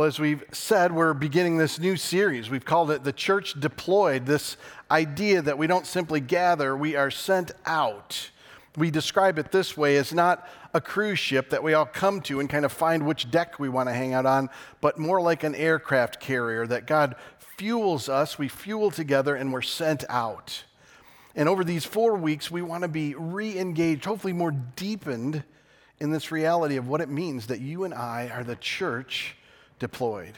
Well, as we've said, we're beginning this new series. We've called it The Church Deployed, this idea that we don't simply gather, we are sent out. We describe it this way as not a cruise ship that we all come to and kind of find which deck we want to hang out on, but more like an aircraft carrier that God fuels us, we fuel together, and we're sent out. And over these four weeks, we want to be re engaged, hopefully more deepened in this reality of what it means that you and I are the church deployed.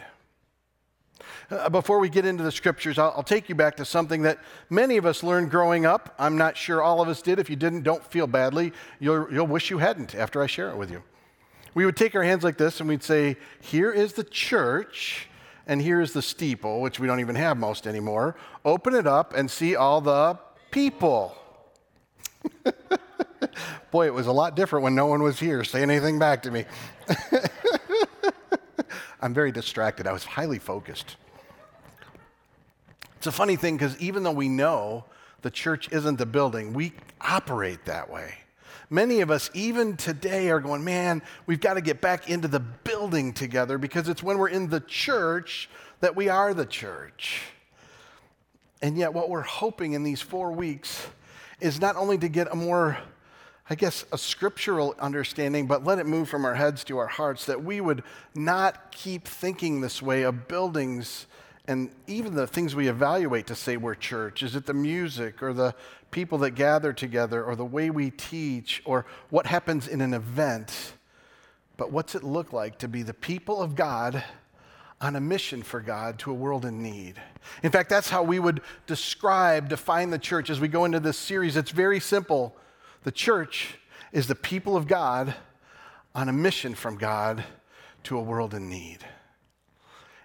Uh, before we get into the scriptures, I'll, I'll, take you back to something that many of us learned growing up. I'm not sure all of us did. If you didn't, don't feel badly. You'll, you'll wish you hadn't after I share it with you. We would take our hands like this and we'd say, Here is the church, and here is the steeple, which we don't even have most anymore. Open it up and see all the people. Boy, it was a lot different when no one was here saying anything back to me. I'm very distracted. I was highly focused. It's a funny thing because even though we know the church isn't the building, we operate that way. Many of us, even today, are going, man, we've got to get back into the building together because it's when we're in the church that we are the church. And yet, what we're hoping in these four weeks is not only to get a more I guess, a scriptural understanding, but let it move from our heads to our hearts that we would not keep thinking this way of buildings and even the things we evaluate to say we're church. Is it the music or the people that gather together or the way we teach or what happens in an event? But what's it look like to be the people of God on a mission for God to a world in need? In fact, that's how we would describe, define the church as we go into this series. It's very simple. The church is the people of God on a mission from God to a world in need.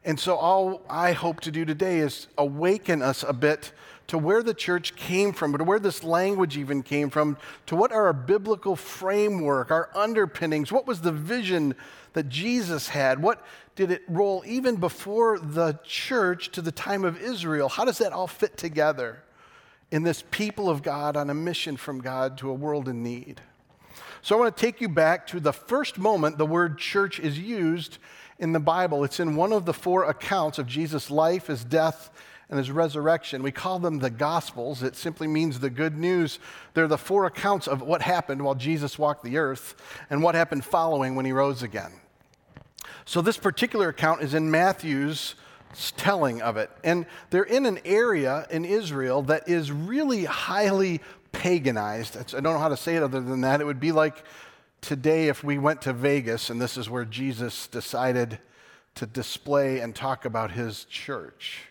And so, all I hope to do today is awaken us a bit to where the church came from, to where this language even came from, to what our biblical framework, our underpinnings, what was the vision that Jesus had? What did it roll even before the church to the time of Israel? How does that all fit together? In this people of God on a mission from God to a world in need. So I want to take you back to the first moment the word church is used in the Bible. It's in one of the four accounts of Jesus' life, his death, and his resurrection. We call them the Gospels. It simply means the good news. They're the four accounts of what happened while Jesus walked the earth and what happened following when he rose again. So this particular account is in Matthew's telling of it. And they're in an area in Israel that is really highly paganized. I don't know how to say it other than that. It would be like today if we went to Vegas and this is where Jesus decided to display and talk about his church.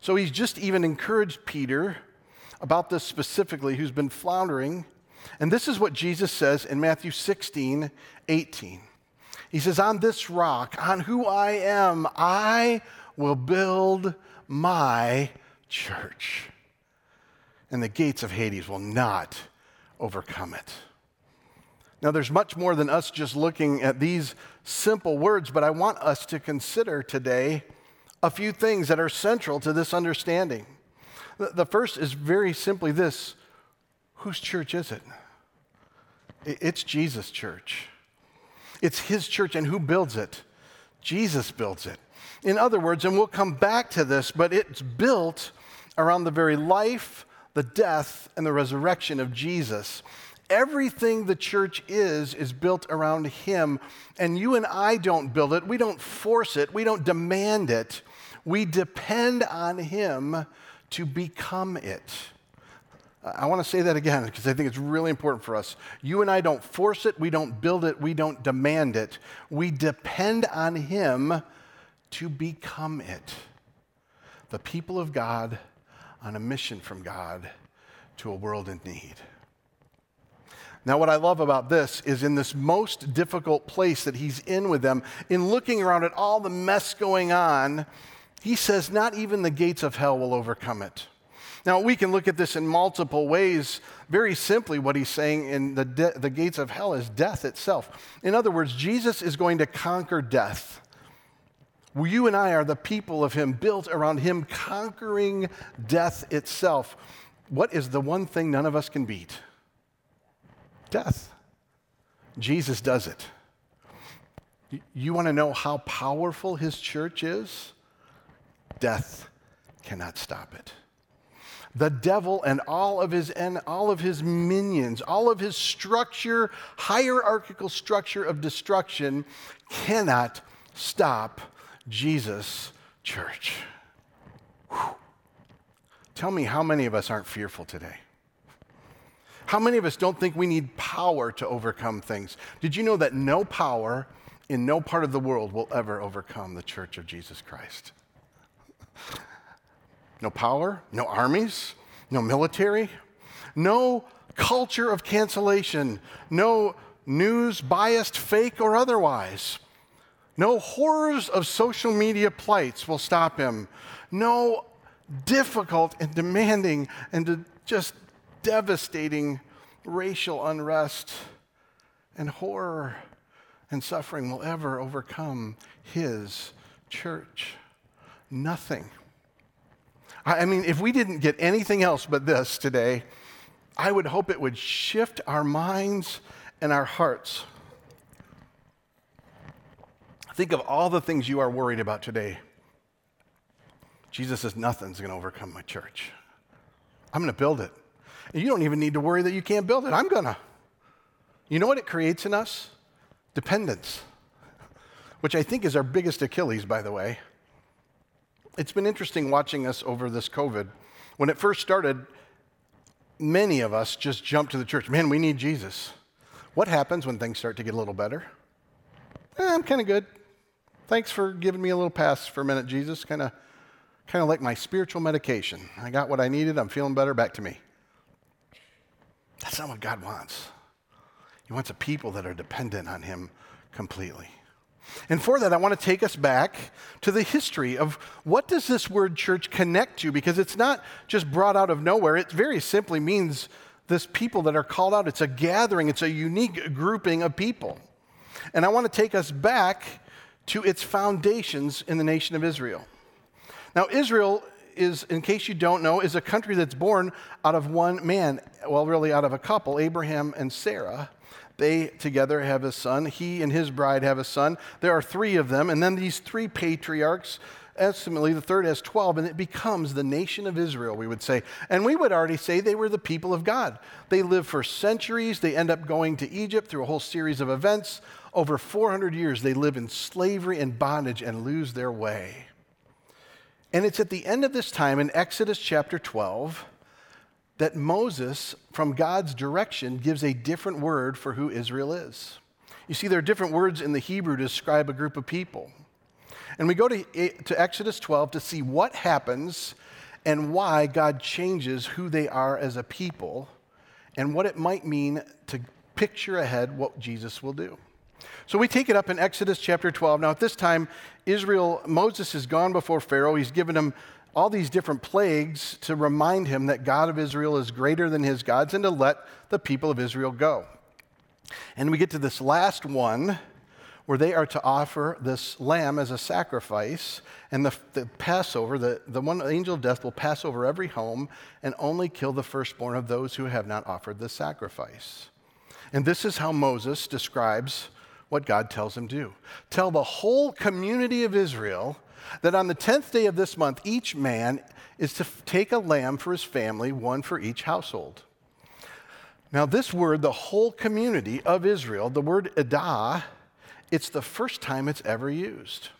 So he's just even encouraged Peter about this specifically, who's been floundering. And this is what Jesus says in Matthew 16, 18. He says, On this rock, on who I am, I will build my church, and the gates of Hades will not overcome it. Now, there's much more than us just looking at these simple words, but I want us to consider today a few things that are central to this understanding. The first is very simply this whose church is it? It's Jesus' church. It's his church, and who builds it? Jesus builds it. In other words, and we'll come back to this, but it's built around the very life, the death, and the resurrection of Jesus. Everything the church is, is built around Him. And you and I don't build it, we don't force it, we don't demand it. We depend on Him to become it. I want to say that again because I think it's really important for us. You and I don't force it, we don't build it, we don't demand it. We depend on Him to become it. The people of God on a mission from God to a world in need. Now, what I love about this is in this most difficult place that he's in with them, in looking around at all the mess going on, he says, Not even the gates of hell will overcome it. Now, we can look at this in multiple ways. Very simply, what he's saying in the, de- the gates of hell is death itself. In other words, Jesus is going to conquer death. You and I are the people of Him, built around Him conquering death itself. What is the one thing none of us can beat? Death. Jesus does it. You want to know how powerful his church is? Death cannot stop it. The devil and all of his and all of his minions, all of his structure, hierarchical structure of destruction cannot stop Jesus' church. Whew. Tell me how many of us aren't fearful today? How many of us don't think we need power to overcome things? Did you know that no power in no part of the world will ever overcome the church of Jesus Christ? No power, no armies, no military, no culture of cancellation, no news biased, fake, or otherwise. No horrors of social media plights will stop him. No difficult and demanding and just devastating racial unrest and horror and suffering will ever overcome his church. Nothing. I mean, if we didn't get anything else but this today, I would hope it would shift our minds and our hearts. Think of all the things you are worried about today. Jesus says, Nothing's going to overcome my church. I'm going to build it. And you don't even need to worry that you can't build it. I'm going to. You know what it creates in us? Dependence, which I think is our biggest Achilles, by the way. It's been interesting watching us over this COVID. When it first started, many of us just jumped to the church. Man, we need Jesus. What happens when things start to get a little better? Eh, I'm kind of good. Thanks for giving me a little pass for a minute, Jesus. Kind of kind of like my spiritual medication. I got what I needed. I'm feeling better. Back to me. That's not what God wants. He wants a people that are dependent on Him completely. And for that, I want to take us back to the history of what does this word church connect to? Because it's not just brought out of nowhere. It very simply means this people that are called out. It's a gathering, it's a unique grouping of people. And I want to take us back to its foundations in the nation of Israel. Now, Israel is, in case you don't know, is a country that's born out of one man, well, really out of a couple, Abraham and Sarah. They together have a son. He and his bride have a son. There are three of them. And then these three patriarchs, estimately the third has 12, and it becomes the nation of Israel, we would say. And we would already say they were the people of God. They live for centuries. They end up going to Egypt through a whole series of events. Over 400 years, they live in slavery and bondage and lose their way. And it's at the end of this time in Exodus chapter 12 that Moses, from God's direction, gives a different word for who Israel is. You see, there are different words in the Hebrew to describe a group of people. And we go to, eh, to Exodus 12 to see what happens and why God changes who they are as a people and what it might mean to picture ahead what Jesus will do. So we take it up in Exodus chapter 12. Now, at this time, Israel, Moses has gone before Pharaoh. He's given him all these different plagues to remind him that God of Israel is greater than his gods and to let the people of Israel go. And we get to this last one where they are to offer this lamb as a sacrifice. And the, the, Passover, the, the one angel of death will pass over every home and only kill the firstborn of those who have not offered the sacrifice. And this is how Moses describes what God tells him to do. Tell the whole community of Israel that on the 10th day of this month, each man is to take a lamb for his family, one for each household. Now, this word, the whole community of Israel, the word edah, it's the first time it's ever used.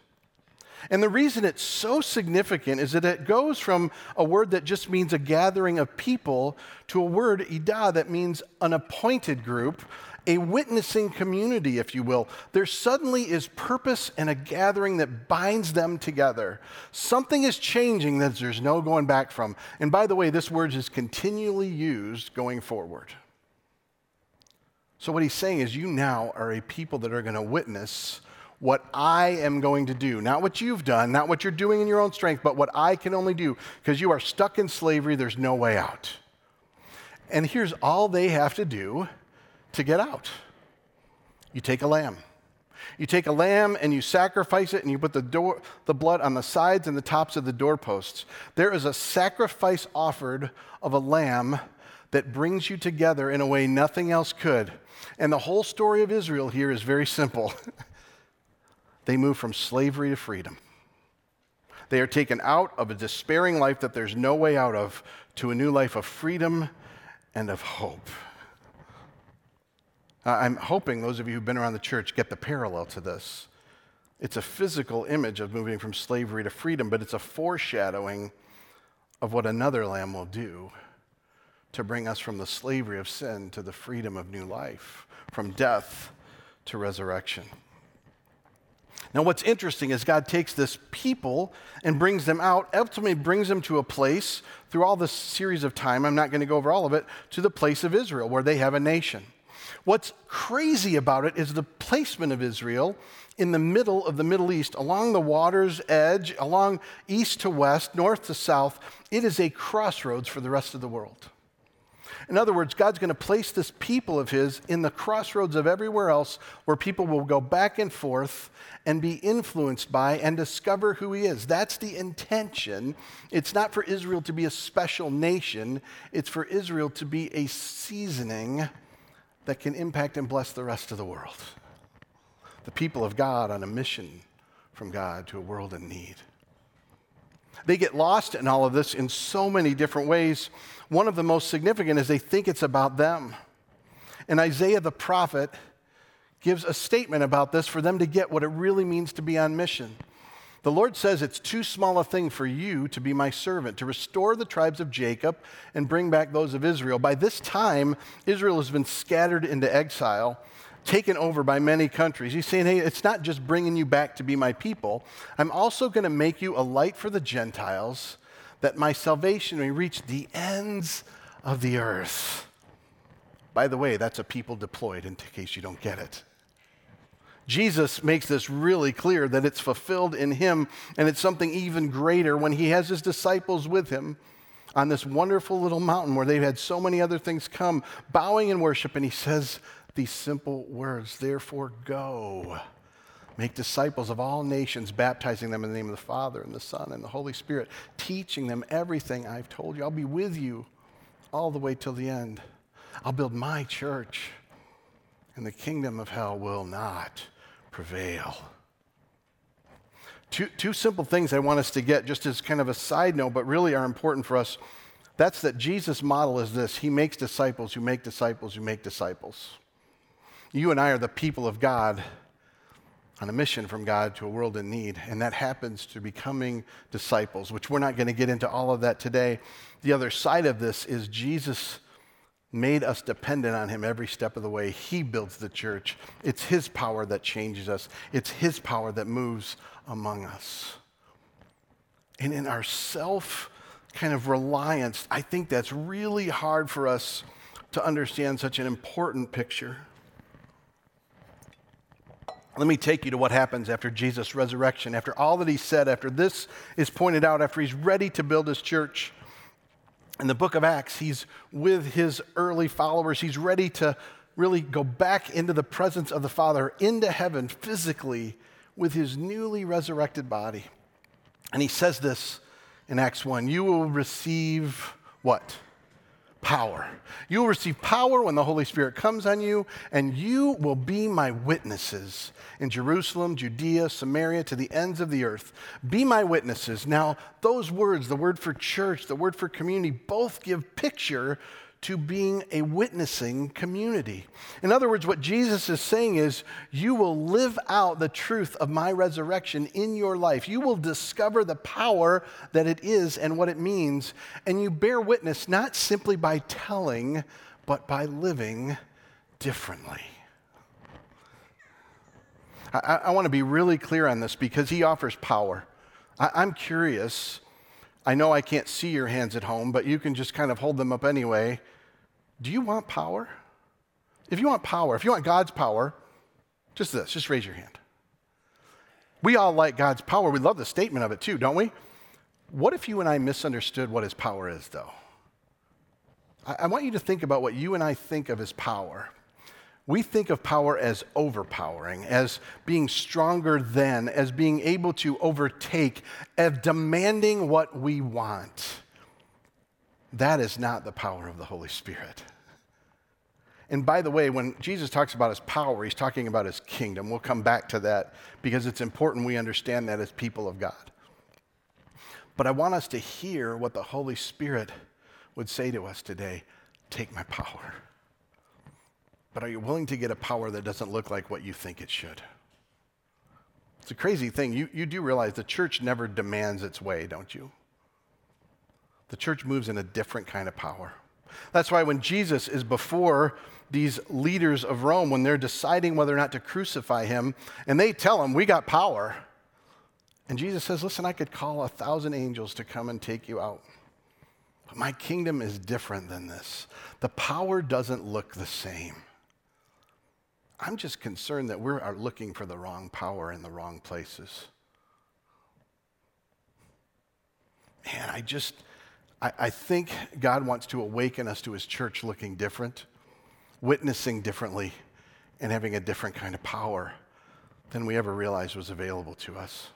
And the reason it's so significant is that it goes from a word that just means a gathering of people to a word, edah, that means an appointed group a witnessing community, if you will. There suddenly is purpose and a gathering that binds them together. Something is changing that there's no going back from. And by the way, this word is continually used going forward. So, what he's saying is, you now are a people that are going to witness what I am going to do. Not what you've done, not what you're doing in your own strength, but what I can only do because you are stuck in slavery. There's no way out. And here's all they have to do to get out. You take a lamb. You take a lamb and you sacrifice it and you put the, door, the blood on the sides and the tops of the doorposts. There is a sacrifice offered of a lamb that brings you together in a way nothing else could. And the whole story of Israel here is very simple. they move from slavery to freedom. They are taken out of a despairing life that there's no way out of to a new life of freedom and of hope. I'm hoping those of you who've been around the church get the parallel to this. It's a physical image of moving from slavery to freedom, but it's a foreshadowing of what another lamb will do to bring us from the slavery of sin to the freedom of new life, from death to resurrection. Now, what's interesting is God takes this people and brings them out, ultimately brings them to a place through all this series of time, I'm not going to go over all of it, to the place of Israel, where they have a nation. What's crazy about it is the placement of Israel in the middle of the Middle East, along the water's edge, along east to west, north to south. It is a crossroads for the rest of the world. In other words, God's going to place this people of His in the crossroads of everywhere else where people will go back and forth and be influenced by and discover who He is. That's the intention. It's not for Israel to be a special nation, it's for Israel to be a seasoning that can impact and bless the rest of the world. The people of God on a mission from God to a world in need. They get lost in all of this in so many different ways. One of the most significant is they think it's about them. And Isaiah the prophet gives a statement about this for them to get what it really means to be on mission. The Lord says it's too small a thing for you to be my servant, to restore the tribes of Jacob and bring back those of Israel. By this time, Israel has been scattered into exile, taken over by many countries. He's saying, hey, it's not just bringing you back to be my people, I'm also going to make you a light for the Gentiles, that my salvation may reach the ends of the earth. By the way, that's a people deployed in case you don't get it. Jesus makes this really clear that it's fulfilled in him, and it's something even greater when he has his disciples with him on this wonderful little mountain where they've had so many other things come, bowing in worship, and he says these simple words Therefore, go. Make disciples of all nations, baptizing them in the name of the Father and the Son and the Holy Spirit, teaching them everything I've told you. I'll be with you all the way till the end. I'll build my church, and the kingdom of hell will not prevail. Two, two simple things I want us to get just as kind of a side note, but really are important for us. That's that Jesus' model is this He makes disciples who make disciples who make disciples. You and I are the people of God on a mission from God to a world in need, and that happens to becoming disciples, which we're not going to get into all of that today. The other side of this is Jesus made us dependent on him every step of the way. He builds the church. It's his power that changes us, it's his power that moves among us. And in our self kind of reliance, I think that's really hard for us to understand such an important picture. Let me take you to what happens after Jesus' resurrection. After all that he said, after this is pointed out, after he's ready to build his church, in the book of Acts, he's with his early followers. He's ready to really go back into the presence of the Father, into heaven physically with his newly resurrected body. And he says this in Acts 1 You will receive what? Power. You will receive power when the Holy Spirit comes on you, and you will be my witnesses in Jerusalem, Judea, Samaria, to the ends of the earth. Be my witnesses. Now, those words, the word for church, the word for community, both give picture to being a witnessing community. In other words, what Jesus is saying is, you will live out the truth of my resurrection in your life. You will discover the power that it is and what it means. And you bear witness not simply by telling, but by living differently. I, I want to be really clear on this because he offers power. I, I'm curious. I know I can't see your hands at home, but you can just kind of hold them up anyway. Do you want power? If you want power, if you want God's power, just this, just raise your hand. We all like God's power. We love the statement of it too, don't we? What if you and I misunderstood what his power is, though? I, I want you to think about what you and I think of as power. We think of power as overpowering, as being stronger than, as being able to overtake, as demanding what we want. That is not the power of the Holy Spirit. And by the way, when Jesus talks about his power, he's talking about his kingdom. We'll come back to that because it's important we understand that as people of God. But I want us to hear what the Holy Spirit would say to us today take my power. But are you willing to get a power that doesn't look like what you think it should? It's a crazy thing. You, you do realize the church never demands its way, don't you? The church moves in a different kind of power. That's why when Jesus is before these leaders of Rome, when they're deciding whether or not to crucify him, and they tell him, We got power. And Jesus says, Listen, I could call a thousand angels to come and take you out. But my kingdom is different than this. The power doesn't look the same. I'm just concerned that we are looking for the wrong power in the wrong places. Man, I just, I, I think God wants to awaken us to his church looking different, witnessing differently, and having a different kind of power than we ever realized was available to us.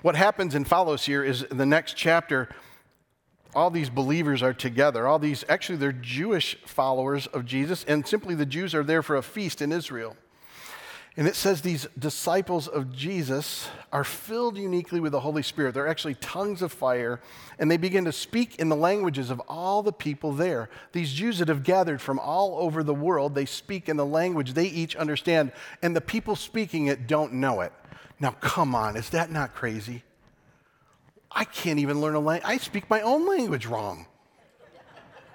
What happens and follows here is in the next chapter, all these believers are together. All these, actually, they're Jewish followers of Jesus, and simply the Jews are there for a feast in Israel. And it says these disciples of Jesus are filled uniquely with the Holy Spirit. They're actually tongues of fire, and they begin to speak in the languages of all the people there. These Jews that have gathered from all over the world, they speak in the language they each understand, and the people speaking it don't know it. Now, come on, is that not crazy? I can't even learn a language. I speak my own language wrong.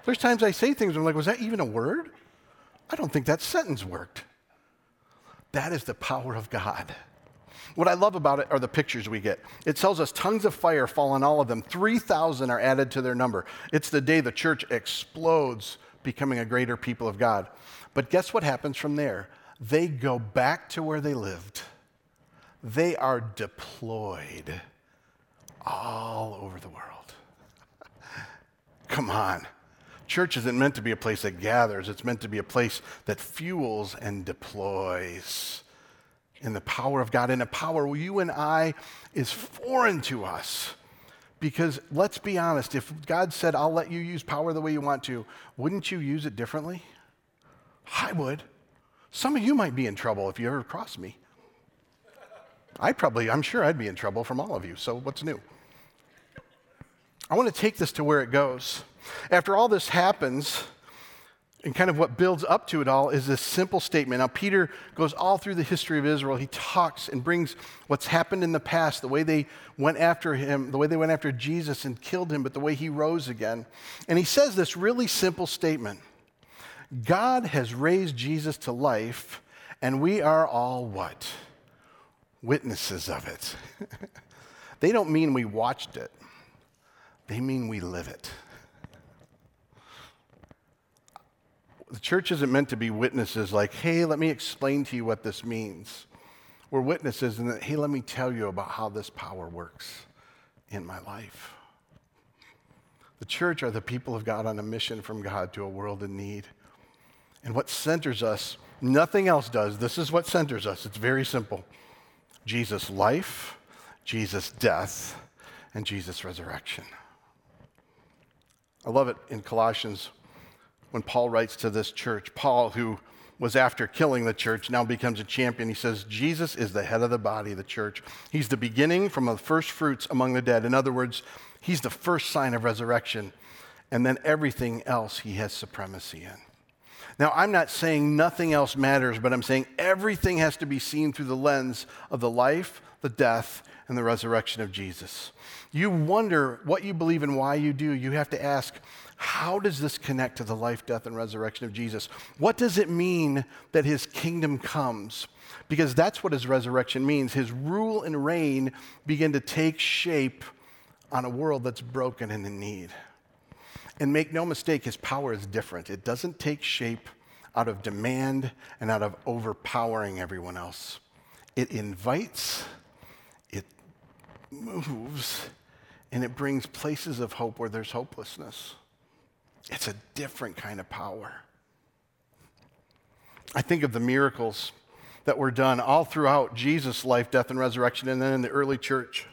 There's times I say things, I'm like, was that even a word? I don't think that sentence worked. That is the power of God. What I love about it are the pictures we get. It tells us tongues of fire fall on all of them. 3,000 are added to their number. It's the day the church explodes, becoming a greater people of God. But guess what happens from there? They go back to where they lived, they are deployed all over the world. Come on. Church isn't meant to be a place that gathers, it's meant to be a place that fuels and deploys in the power of God, in a power you and I is foreign to us. Because let's be honest, if God said, I'll let you use power the way you want to, wouldn't you use it differently? I would. Some of you might be in trouble if you ever cross me. I probably, I'm sure I'd be in trouble from all of you, so what's new? I want to take this to where it goes. After all this happens, and kind of what builds up to it all is this simple statement. Now, Peter goes all through the history of Israel. He talks and brings what's happened in the past, the way they went after him, the way they went after Jesus and killed him, but the way he rose again. And he says this really simple statement God has raised Jesus to life, and we are all what? witnesses of it. they don't mean we watched it, they mean we live it. The church isn't meant to be witnesses like, hey, let me explain to you what this means. We're witnesses and that, hey, let me tell you about how this power works in my life. The church are the people of God on a mission from God to a world in need. And what centers us, nothing else does. This is what centers us. It's very simple. Jesus' life, Jesus' death, and Jesus' resurrection. I love it in Colossians when Paul writes to this church. Paul, who was after killing the church, now becomes a champion. He says, Jesus is the head of the body, the church. He's the beginning from the first fruits among the dead. In other words, he's the first sign of resurrection. And then everything else he has supremacy in. Now, I'm not saying nothing else matters, but I'm saying everything has to be seen through the lens of the life, the death, and the resurrection of Jesus. You wonder what you believe and why you do. You have to ask, how does this connect to the life, death, and resurrection of Jesus? What does it mean that his kingdom comes? Because that's what his resurrection means. His rule and reign begin to take shape on a world that's broken and in need. And make no mistake, his power is different. It doesn't take shape out of demand and out of overpowering everyone else. It invites, it moves, and it brings places of hope where there's hopelessness. It's a different kind of power. I think of the miracles that were done all throughout Jesus' life, death, and resurrection, and then in the early church.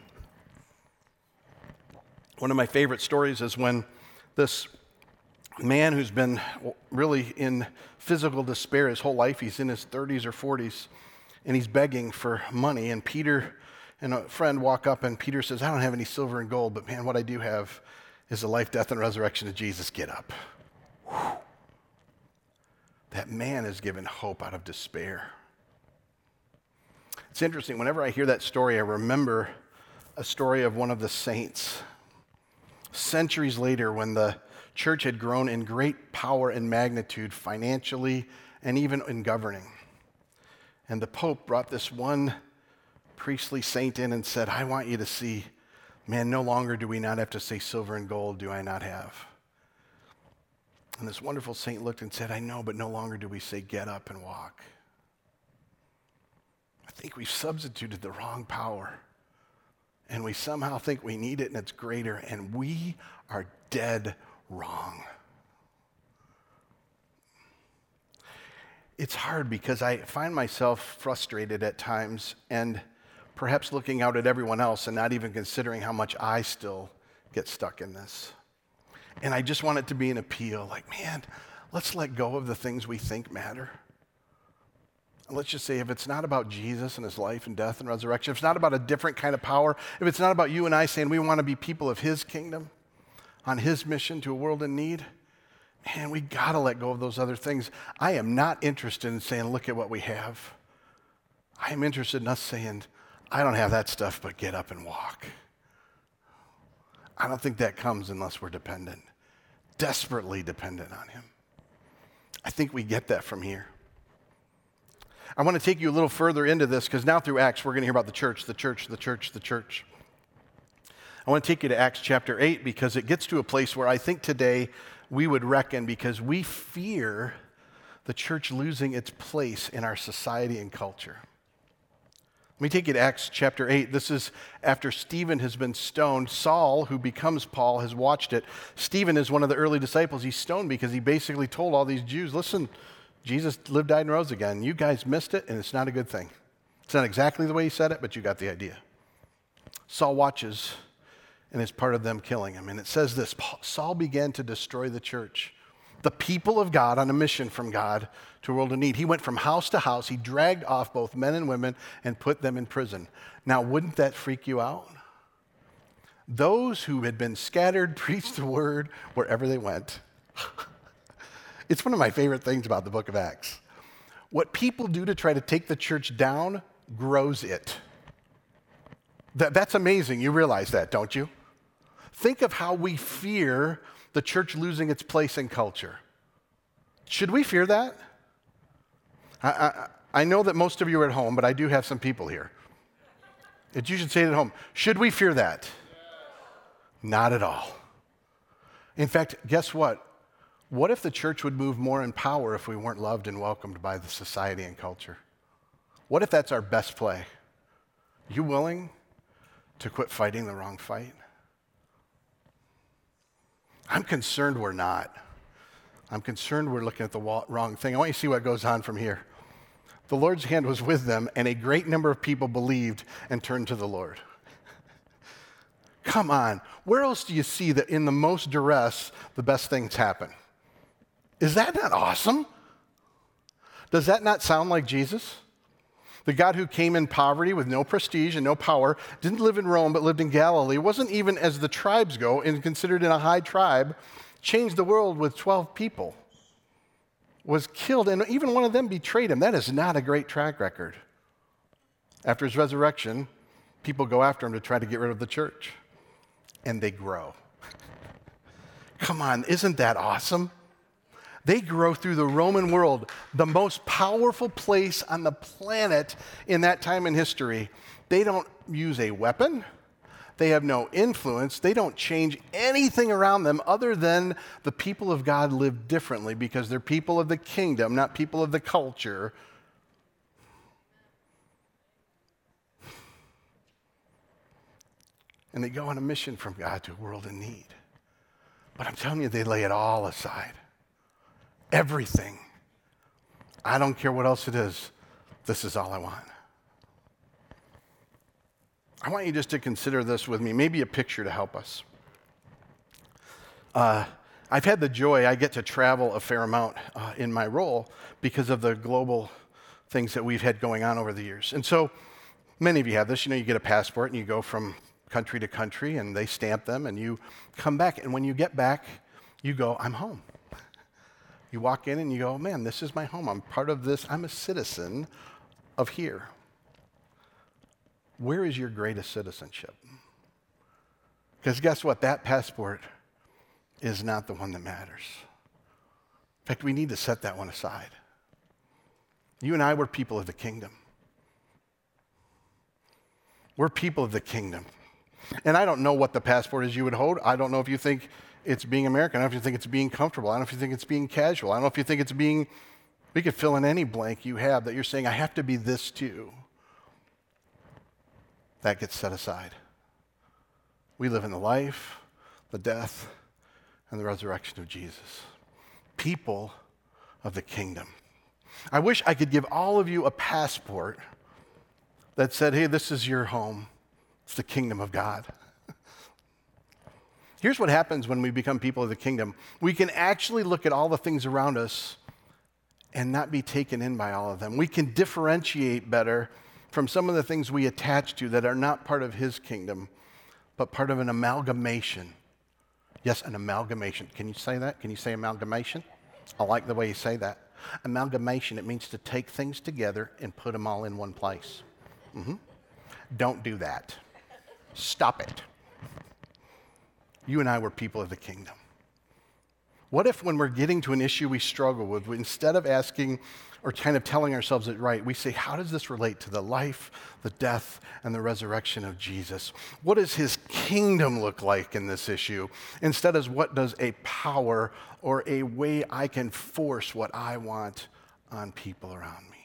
One of my favorite stories is when this man who's been really in physical despair his whole life. He's in his 30s or 40s, and he's begging for money. And Peter and a friend walk up, and Peter says, I don't have any silver and gold, but man, what I do have is the life, death, and resurrection of Jesus. Get up. Whew. That man is given hope out of despair. It's interesting. Whenever I hear that story, I remember a story of one of the saints. Centuries later, when the church had grown in great power and magnitude financially and even in governing. And the Pope brought this one priestly saint in and said, I want you to see, man, no longer do we not have to say silver and gold do I not have. And this wonderful saint looked and said, I know, but no longer do we say get up and walk. I think we've substituted the wrong power. And we somehow think we need it and it's greater, and we are dead wrong. It's hard because I find myself frustrated at times and perhaps looking out at everyone else and not even considering how much I still get stuck in this. And I just want it to be an appeal like, man, let's let go of the things we think matter. Let's just say if it's not about Jesus and his life and death and resurrection, if it's not about a different kind of power, if it's not about you and I saying we want to be people of his kingdom, on his mission to a world in need, man, we got to let go of those other things. I am not interested in saying, look at what we have. I am interested in us saying, I don't have that stuff, but get up and walk. I don't think that comes unless we're dependent, desperately dependent on him. I think we get that from here. I want to take you a little further into this because now through Acts, we're going to hear about the church, the church, the church, the church. I want to take you to Acts chapter 8 because it gets to a place where I think today we would reckon because we fear the church losing its place in our society and culture. Let me take you to Acts chapter 8. This is after Stephen has been stoned. Saul, who becomes Paul, has watched it. Stephen is one of the early disciples. He's stoned because he basically told all these Jews, listen, Jesus lived, died, and rose again. You guys missed it, and it's not a good thing. It's not exactly the way he said it, but you got the idea. Saul watches and is part of them killing him. And it says this Saul began to destroy the church, the people of God on a mission from God to a world in need. He went from house to house, he dragged off both men and women and put them in prison. Now, wouldn't that freak you out? Those who had been scattered preached the word wherever they went. it's one of my favorite things about the book of Acts. What people do to try to take the church down grows it. That, that's amazing. You realize that, don't you? Think of how we fear the church losing its place in culture. Should we fear that? I, I, I know that most of you are at home, but I do have some people here. That you should say it at home. Should we fear that? Not at all. In fact, guess what? What if the church would move more in power if we weren't loved and welcomed by the society and culture? What if that's our best play? You willing to quit fighting the wrong fight? I'm concerned we're not. I'm concerned we're looking at the wrong thing. I want you to see what goes on from here. The Lord's hand was with them, and a great number of people believed and turned to the Lord. Come on, where else do you see that in the most duress, the best things happen? Is that not awesome? Does that not sound like Jesus? The God who came in poverty with no prestige and no power, didn't live in Rome but lived in Galilee, wasn't even as the tribes go and considered in a high tribe, changed the world with 12 people, was killed, and even one of them betrayed him. That is not a great track record. After his resurrection, people go after him to try to get rid of the church, and they grow. Come on, isn't that awesome? They grow through the Roman world, the most powerful place on the planet in that time in history. They don't use a weapon. They have no influence. They don't change anything around them other than the people of God live differently because they're people of the kingdom, not people of the culture. And they go on a mission from God to a world in need. But I'm telling you, they lay it all aside everything. I don't care what else it is. This is all I want. I want you just to consider this with me, maybe a picture to help us. Uh, I've had the joy, I get to travel a fair amount uh, in my role because of the global things that we've had going on over the years. And so many of you have this. You know, you get a passport and you go from country to country and they stamp them and you come back. And when you get back, you go, I'm home. You walk in and you go, man, this is my home. I'm part of this. I'm a citizen of here. Where is your greatest citizenship? Because guess what? That passport is not the one that matters. In fact, we need to set that one aside. You and I were people of the kingdom. We're people of the kingdom. And I don't know what the passport is you would hold. I don't know if you think it's being American. I don't know if you think it's being comfortable. I don't know if you think it's being casual. I don't know if you think it's being, we could fill in any blank you have that you're saying, I have to be this too. That gets set aside. We live in the life, the death, and the resurrection of Jesus. People of the kingdom. I wish I could give all of you a passport that said, hey, this is your home. It's the kingdom of God. Here's what happens when we become people of the kingdom we can actually look at all the things around us and not be taken in by all of them. We can differentiate better from some of the things we attach to that are not part of his kingdom, but part of an amalgamation. Yes, an amalgamation. Can you say that? Can you say amalgamation? I like the way you say that. Amalgamation, it means to take things together and put them all in one place. Mm-hmm. Don't do that. Stop it. You and I were people of the kingdom. What if, when we're getting to an issue we struggle with, instead of asking or kind of telling ourselves it right, we say, How does this relate to the life, the death, and the resurrection of Jesus? What does his kingdom look like in this issue? Instead of what does a power or a way I can force what I want on people around me?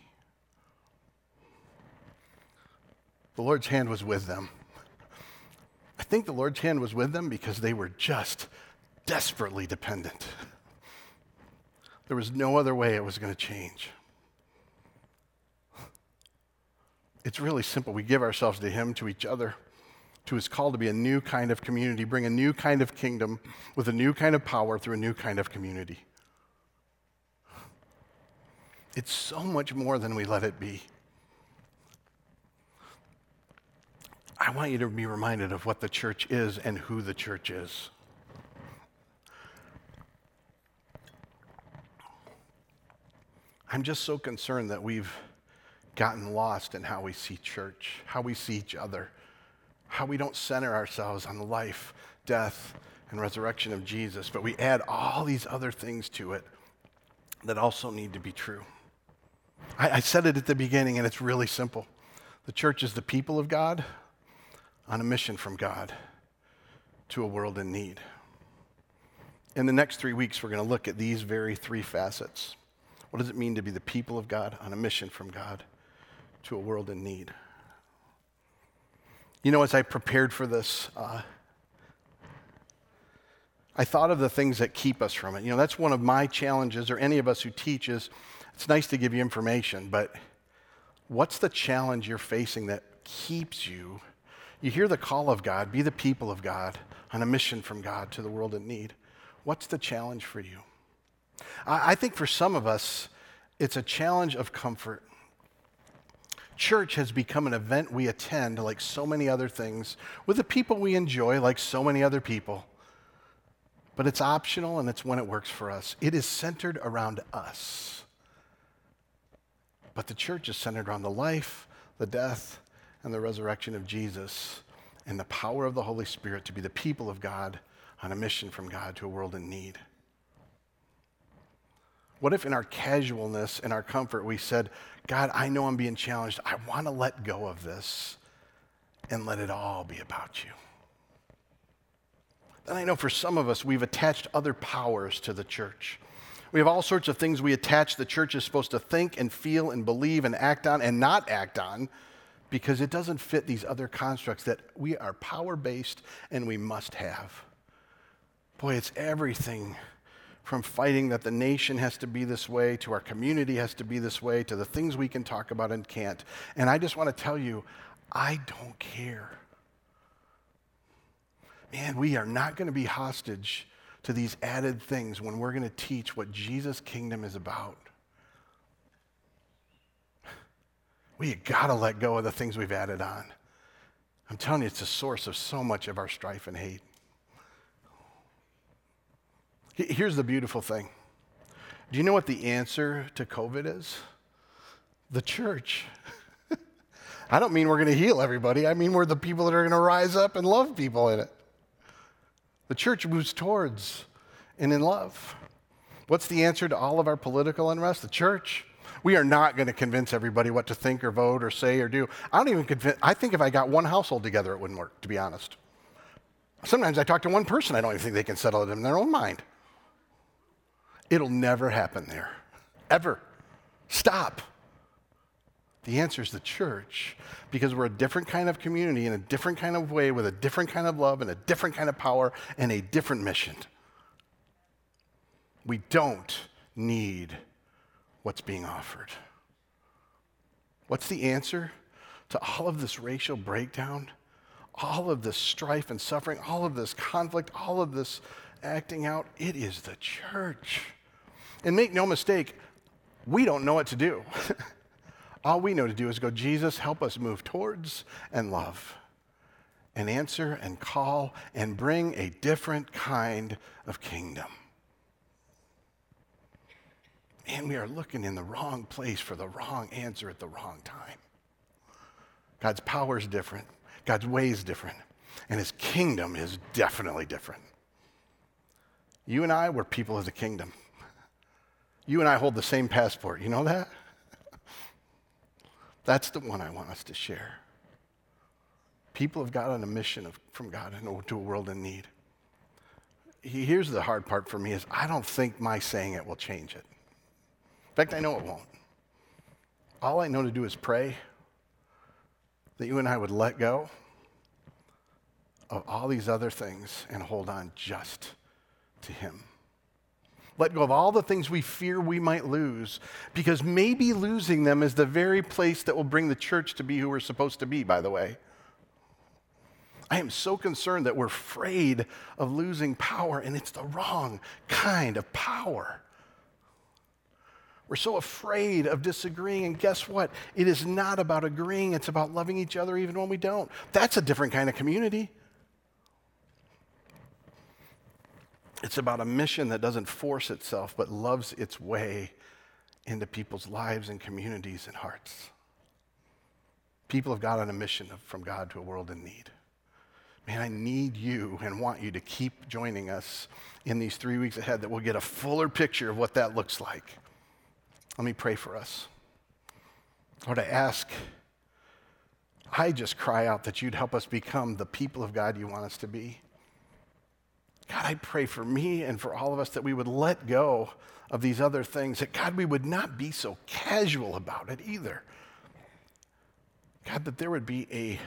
The Lord's hand was with them. I think the Lord's hand was with them because they were just desperately dependent. There was no other way it was going to change. It's really simple. We give ourselves to Him, to each other, to His call to be a new kind of community, bring a new kind of kingdom with a new kind of power through a new kind of community. It's so much more than we let it be. I want you to be reminded of what the church is and who the church is. I'm just so concerned that we've gotten lost in how we see church, how we see each other, how we don't center ourselves on the life, death, and resurrection of Jesus, but we add all these other things to it that also need to be true. I, I said it at the beginning, and it's really simple. The church is the people of God on a mission from God to a world in need. In the next three weeks, we're going to look at these very three facets. What does it mean to be the people of God on a mission from God to a world in need? You know, as I prepared for this, uh, I thought of the things that keep us from it. You know, that's one of my challenges, or any of us who teaches. It's nice to give you information, but what's the challenge you're facing that keeps you you hear the call of God, be the people of God on a mission from God to the world in need. What's the challenge for you? I, think for some of us, it's a challenge of comfort. Church has become an event we attend like so many other things with the people we enjoy like so many other people. But it's optional and it's when it works for us. It is centered around us. But the church is centered around the life, the death, and the resurrection of Jesus and the power of the Holy Spirit to be the people of God on a mission from God to a world in need. What if, in our casualness and our comfort, we said, God, I know I'm being challenged. I want to let go of this and let it all be about you. Then I know for some of us, we've attached other powers to the church. We have all sorts of things we attach the church is supposed to think and feel and believe and act on and not act on because it doesn't fit these other constructs that we are power based and we must have. Boy, it's everything from fighting that the nation has to be this way to our community has to be this way to the things we can talk about and can't. And I just want to tell you, I don't care. Man, we are not going to be hostage to these added things when we're going to teach what Jesus' kingdom is about. We got to let go of the things we've added on. I'm telling you, it's a source of so much of our strife and hate. Here's the beautiful thing. Do you know what the answer to COVID is? The church. I don't mean we're going to heal everybody. I mean we're the people that are going to rise up and love people in it. The church moves towards and in love. What's the answer to all of our political unrest? The church. We are not going to convince everybody what to think or vote or say or do. I don't even convince, I think if I got one household together, it wouldn't work, to be honest. Sometimes I talk to one person, I don't even think they can settle it in their own mind. It'll never happen there. Ever. Stop. The answer is the church because we're a different kind of community in a different kind of way with a different kind of love and a different kind of power and a different mission. We don't need what's being offered. What's the answer to all of this racial breakdown, all of this strife and suffering, all of this conflict, all of this acting out? It is the church. And make no mistake, we don't know what to do. All we know to do is go, Jesus, help us move towards and love and answer and call and bring a different kind of kingdom. And we are looking in the wrong place for the wrong answer at the wrong time. God's power is different, God's way is different, and his kingdom is definitely different. You and I, were people of the kingdom. You and I hold the same passport. You know that? That's the one I want us to share. People have got on a mission of, from God to a world in need. Here's the hard part for me is I don't think my saying it will change it. In fact, I know it won't. All I know to do is pray that you and I would let go of all these other things and hold on just to Him. Let go of all the things we fear we might lose, because maybe losing them is the very place that will bring the church to be who we're supposed to be, by the way. I am so concerned that we're afraid of losing power, and it's the wrong kind of power. We're so afraid of disagreeing, and guess what? It is not about agreeing, it's about loving each other even when we don't. That's a different kind of community. It's about a mission that doesn't force itself, but loves its way into people's lives and communities and hearts. People have got on a mission from God to a world in need. Man, I need you and want you to keep joining us in these three weeks ahead that we'll get a fuller picture of what that looks like. Let me pray for us. Lord, I ask, I just cry out that you'd help us become the people of God you want us to be. God, I pray for me and for all of us that we would let go of these other things, that God, we would not be so casual about it either. God, that there would be a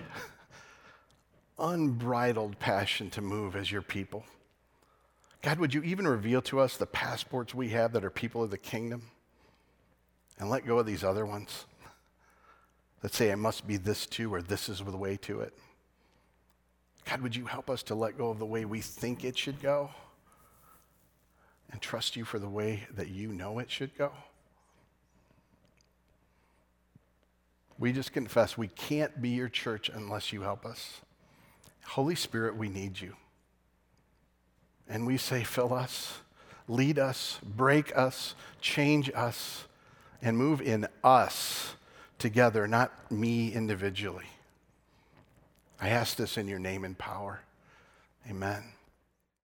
unbridled passion to move as your people. God, would you even reveal to us the passports we have that are people of the kingdom and let go of these other ones that say, I must be this too, or this is the way to it? God, would you help us to let go of the way we think it should go and trust you for the way that you know it should go? We just confess we can't be your church unless you help us. Holy Spirit, we need you. And we say, fill us, lead us, break us, change us, and move in us together, not me individually. I ask this in your name and power. Amen.